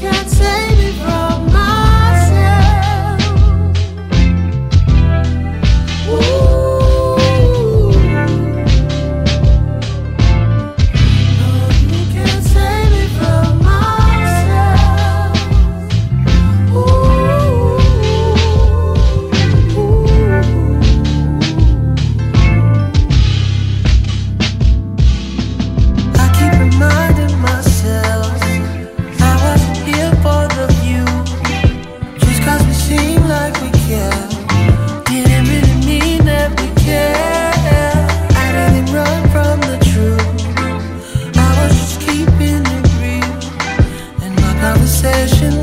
can't say passion